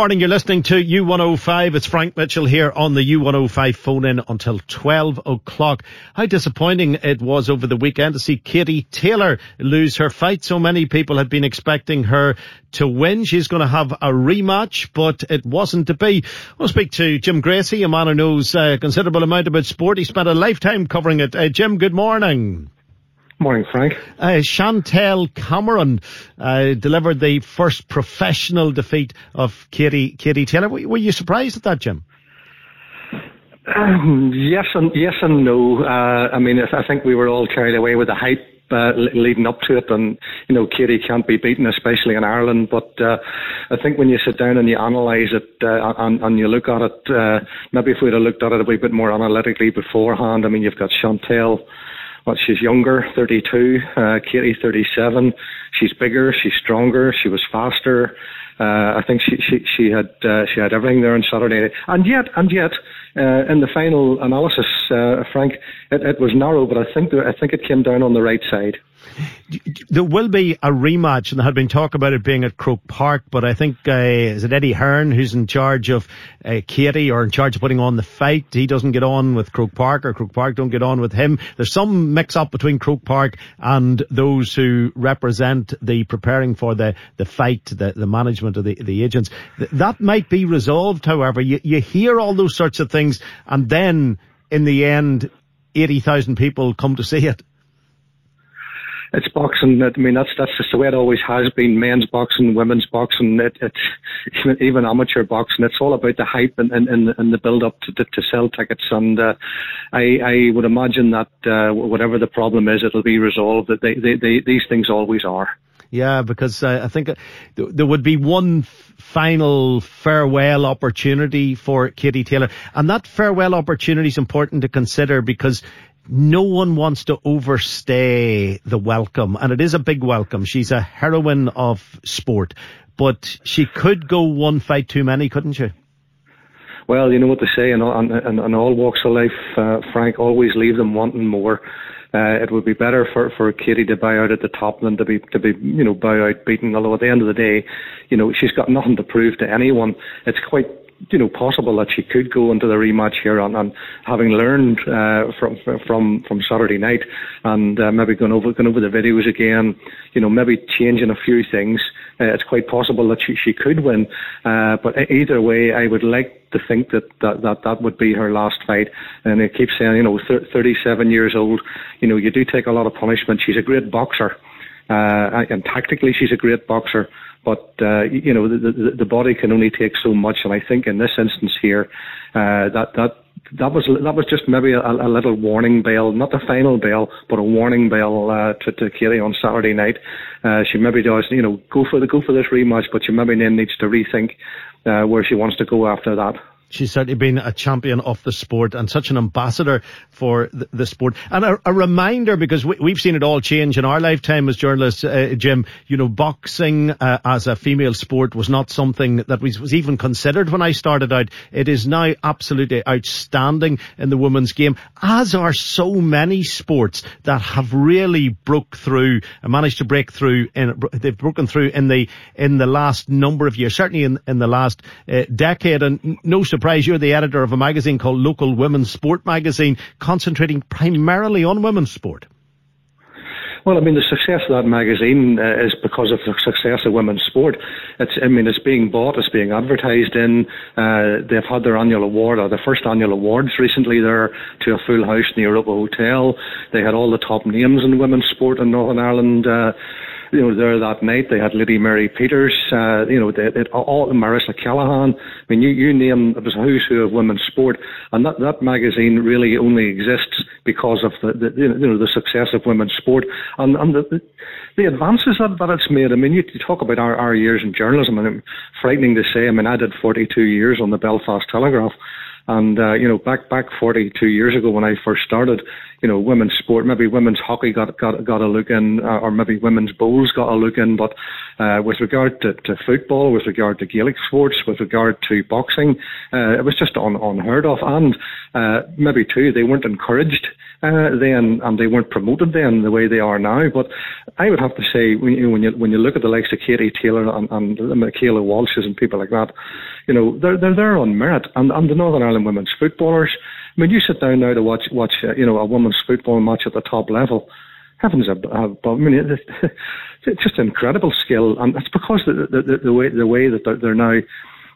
Morning, you're listening to U105. It's Frank Mitchell here on the U105 phone in until 12 o'clock. How disappointing it was over the weekend to see Katie Taylor lose her fight. So many people had been expecting her to win. She's going to have a rematch, but it wasn't to be. We'll speak to Jim Gracey, a man who knows a considerable amount about sport. He spent a lifetime covering it. Uh, Jim, good morning. Morning, Frank. Uh, Chantelle Cameron uh, delivered the first professional defeat of Katie Katie Taylor. Were, were you surprised at that, Jim? Um, yes and yes and no. Uh, I mean, I think we were all carried away with the hype uh, leading up to it, and you know, Katie can't be beaten, especially in Ireland. But uh, I think when you sit down and you analyse it uh, and, and you look at it, uh, maybe if we'd have looked at it a wee bit more analytically beforehand. I mean, you've got Chantelle well, she's younger, 32. Uh, Katie, 37. She's bigger. She's stronger. She was faster. Uh, I think she she she had uh, she had everything there on Saturday, and yet and yet uh, in the final analysis, uh, Frank, it, it was narrow, but I think I think it came down on the right side. There will be a rematch, and there had been talk about it being at Croke Park, but I think uh, is it Eddie Hearn who's in charge of uh, Katie or in charge of putting on the fight? He doesn't get on with Croke Park, or Croke Park don't get on with him. There's some mix up between Croke Park and those who represent the preparing for the the fight, the the management of the the agents. That might be resolved. However, you you hear all those sorts of things, and then in the end, eighty thousand people come to see it it's boxing. I mean, that's that's just the way it always has been. Men's boxing, women's boxing, it, it's even, even amateur boxing. It's all about the hype and and, and, the build up to, to, to sell tickets. And uh, I I would imagine that uh, whatever the problem is, it'll be resolved. That they, they, they these things always are. Yeah, because uh, I think uh, there would be one final farewell opportunity for Katie Taylor, and that farewell opportunity is important to consider because no one wants to overstay the welcome, and it is a big welcome. She's a heroine of sport, but she could go one fight too many, couldn't she? Well, you know what they say in all, in, in all walks of life, uh, Frank, always leave them wanting more. Uh, it would be better for, for Katie to buy out at the top than to be to be you know buy out beaten. Although at the end of the day, you know she's got nothing to prove to anyone. It's quite you know possible that she could go into the rematch here and, and having learned uh, from from from Saturday night and uh, maybe going over going over the videos again, you know maybe changing a few things. Uh, it's quite possible that she she could win. Uh, but either way, I would like to think that that that, that would be her last fight. And I keep saying, you know, 37 years old. You know, you do take a lot of punishment. She's a great boxer. Uh, and tactically, she's a great boxer. But uh, you know, the, the, body can only take so much, and I think in this instance here, uh, that that that was that was just maybe a, a, little warning bell, not the final bell, but a warning bell uh, to, to Katie on Saturday night. Uh, she maybe does, you know, go for the go for this rematch, but she maybe then needs to rethink uh, where she wants to go after that. She's certainly been a champion of the sport and such an ambassador for the, the sport. And a, a, reminder, because we, have seen it all change in our lifetime as journalists, uh, Jim, you know, boxing uh, as a female sport was not something that was, was even considered when I started out. It is now absolutely outstanding in the women's game, as are so many sports that have really broke through and managed to break through. In, they've broken through in the, in the last number of years, certainly in, in the last uh, decade. And no you're the editor of a magazine called Local Women's Sport Magazine, concentrating primarily on women's sport. Well, I mean, the success of that magazine uh, is because of the success of women's sport. It's, I mean, it's being bought, it's being advertised in. Uh, they've had their annual award, or their first annual awards recently there to a full house in the Europa Hotel. They had all the top names in women's sport in Northern Ireland. Uh, you know, there that night they had Lady Mary Peters, uh, you know, they, they, all Marissa Callaghan. I mean, you, you name it was a who's who of women's sport, and that, that magazine really only exists because of the, the you know the success of women's sport and and the, the advances that, that it's made. I mean, you, you talk about our, our years in journalism, and it's frightening to say. I mean, I did 42 years on the Belfast Telegraph. And uh, you know, back back 42 years ago when I first started, you know, women's sport, maybe women's hockey got got got a look in, uh, or maybe women's bowls got a look in. But uh, with regard to, to football, with regard to Gaelic sports, with regard to boxing, uh, it was just un, unheard of. And uh, maybe too, they weren't encouraged uh, then, and they weren't promoted then the way they are now. But I would have to say, when you when you, when you look at the likes of Katie Taylor and, and Michaela Walshes and people like that, you know, they're they're there on merit. And and the Northern Ireland women's footballers. Mean, you sit down now to watch watch uh, you know a women's football match at the top level. Heavens above! I mean, it's just incredible skill, and it's because the the, the, the way the way that they're, they're now,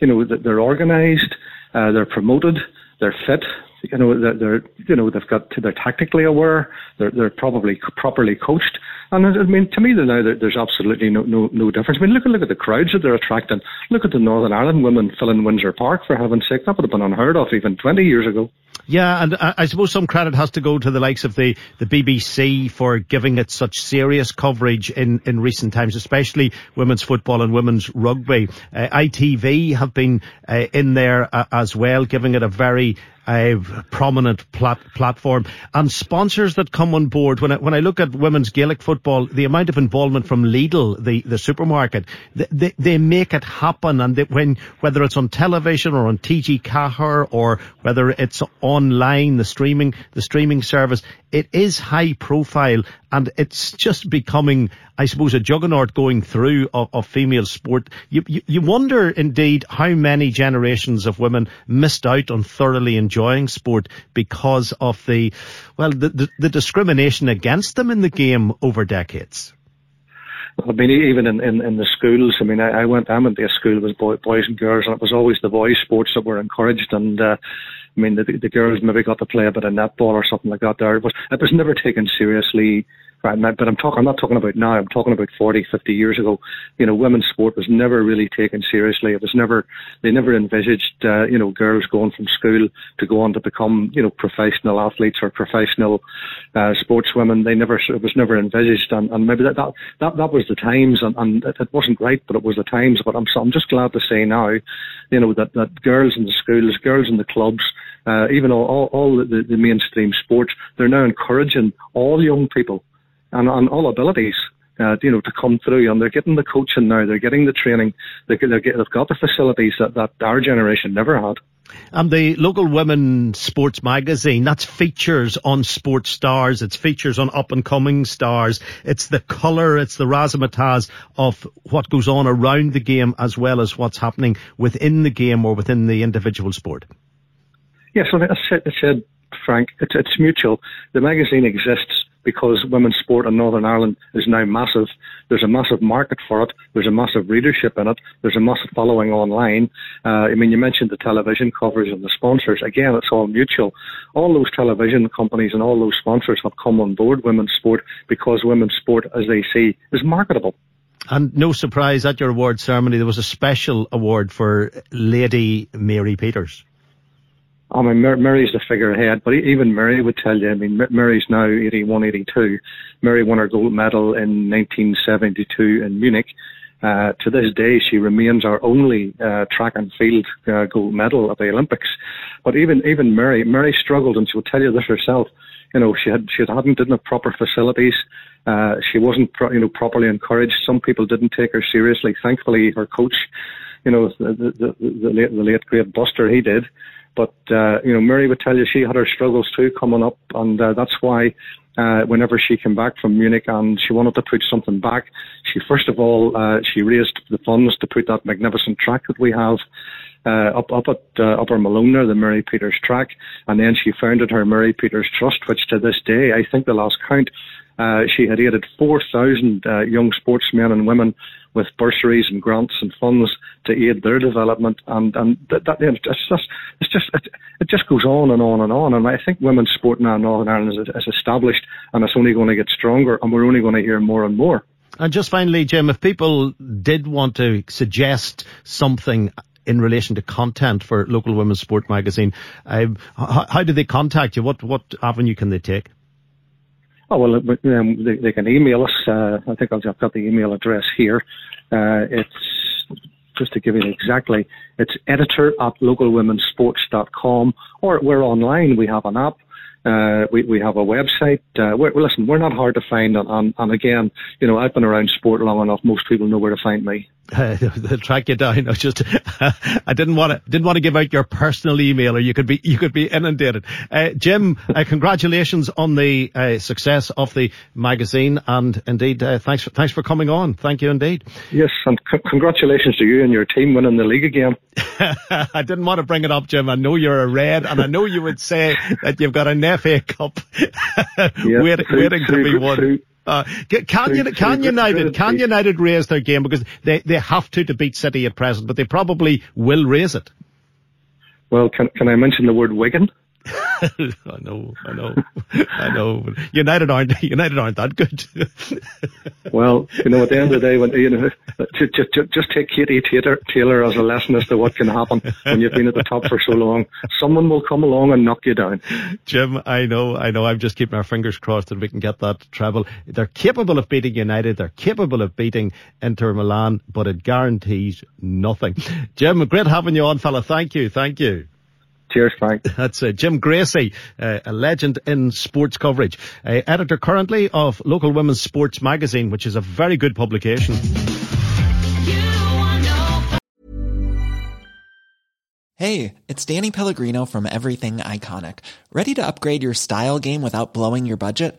you know, that they're organised, uh, they're promoted, they're fit, you know, they're, they're, you know, they've got, they're tactically aware. They're, they're probably properly coached. And I mean, to me, now there's absolutely no, no, no difference. I mean, look at, look at the crowds that they're attracting. Look at the Northern Ireland women filling Windsor Park, for heaven's sake. That would have been unheard of even 20 years ago. Yeah, and I suppose some credit has to go to the likes of the, the BBC for giving it such serious coverage in, in recent times, especially women's football and women's rugby. Uh, ITV have been uh, in there uh, as well, giving it a very a prominent plat- platform and sponsors that come on board. When I, when I look at women's Gaelic football, the amount of involvement from Lidl, the, the supermarket, they, they, make it happen. And they, when, whether it's on television or on TG Ceathair or whether it's online, the streaming, the streaming service, it is high profile and it's just becoming, I suppose, a juggernaut going through of, of female sport. You, you, you, wonder indeed how many generations of women missed out on thoroughly enjoying sport because of the, well, the, the, the discrimination against them in the game over decades. I mean, even in, in, in the schools, I mean, I, I went, I went to a school with boy, boys and girls, and it was always the boys' sports that were encouraged. And uh, I mean, the, the girls maybe got to play a bit of netball or something like that. There, was it was never taken seriously. Right, but I'm talking. I'm not talking about now. I'm talking about 40, 50 years ago. You know, women's sport was never really taken seriously. It was never. They never envisaged, uh, you know, girls going from school to go on to become, you know, professional athletes or professional uh, sportswomen. They never. It was never envisaged, and, and maybe that, that that that was the times, and, and it, it wasn't right, but it was the times. But I'm I'm just glad to say now, you know, that that girls in the schools, girls in the clubs uh, even all, all, all the, the, mainstream sports, they're now encouraging all young people and, and all abilities. Uh, you know, to come through, and they're getting the coaching now. They're getting the training. They, they've got the facilities that, that our generation never had. And the local women sports magazine, that's features on sports stars. It's features on up and coming stars. It's the colour, it's the razzmatazz of what goes on around the game as well as what's happening within the game or within the individual sport. Yes, I said, I said Frank, it's, it's mutual. The magazine exists because women's sport in Northern Ireland is now massive. There's a massive market for it. There's a massive readership in it. There's a massive following online. Uh, I mean, you mentioned the television coverage and the sponsors. Again, it's all mutual. All those television companies and all those sponsors have come on board women's sport because women's sport, as they see, is marketable. And no surprise at your award ceremony, there was a special award for Lady Mary Peters. I mean, Mary's the figurehead, but even Mary would tell you, I mean, Mary's now 81, 82. Mary won her gold medal in 1972 in Munich. Uh, to this day, she remains our only uh, track and field uh, gold medal at the Olympics. But even even Mary, Mary struggled, and she will tell you this herself. You know, she had she hadn't didn't have proper facilities. Uh, she wasn't pro- you know properly encouraged. Some people didn't take her seriously. Thankfully, her coach, you know, the the, the, the late the late great Buster, he did. But uh, you know, Mary would tell you she had her struggles too coming up, and uh, that's why uh, whenever she came back from Munich and she wanted to put something back, she first of all uh, she raised the funds to put that magnificent track that we have uh, up up at uh, Upper Malone the Mary Peters track, and then she founded her Mary Peters Trust, which to this day, I think the last count Uh, she had aided 4,000 uh, young sportsmen and women with bursaries and grants and funds to aid their development. And, and that, that it's just, it's just it, it, just goes on and on and on. And I think women's sport now in Northern Ireland is, is established and it's only going to get stronger and we're only going to hear more and more. And just finally, Jim, if people did want to suggest something in relation to content for local women's sport magazine, uh, how, how, do they contact you? What what avenue can they take? Oh well, um, they, they, can email us. Uh, I think I've got the email address here. Uh, it's just to give you exactly, it's editor at localwomensports.com or we're online. We have an app. Uh, we, we have a website. Uh, we're, listen, we're not hard to find. And, and, and, again, you know, I've been around sport long enough. Most people know where to find me. Uh, they'll track you down. I just, I didn't want to, didn't want to give out your personal email or you could be, you could be inundated. Uh, Jim, uh, congratulations on the uh, success of the magazine. And indeed, thanks, for, thanks for coming on. Thank you indeed. Yes. And c- congratulations to you and your team winning the league again. I didn't want to bring it up, Jim. I know you're a red and I know you would say that you've got an FA Cup waiting, waiting to be won. Uh, can, can, can United can United raise their game because they, they have to to beat City at present, but they probably will raise it. Well, can can I mention the word Wigan? I know, I know, I know. United aren't United aren't that good. well, you know, at the end of the day, when you know, just just, just take Katie Taylor, Taylor as a lesson as to what can happen when you've been at the top for so long. Someone will come along and knock you down. Jim, I know, I know. I'm just keeping our fingers crossed that we can get that treble. They're capable of beating United. They're capable of beating Inter Milan, but it guarantees nothing. Jim, great having you on, fella. Thank you, thank you. Cheers, Frank. That's uh, Jim Gracey, uh, a legend in sports coverage, uh, editor currently of Local Women's Sports Magazine, which is a very good publication. Hey, it's Danny Pellegrino from Everything Iconic. Ready to upgrade your style game without blowing your budget?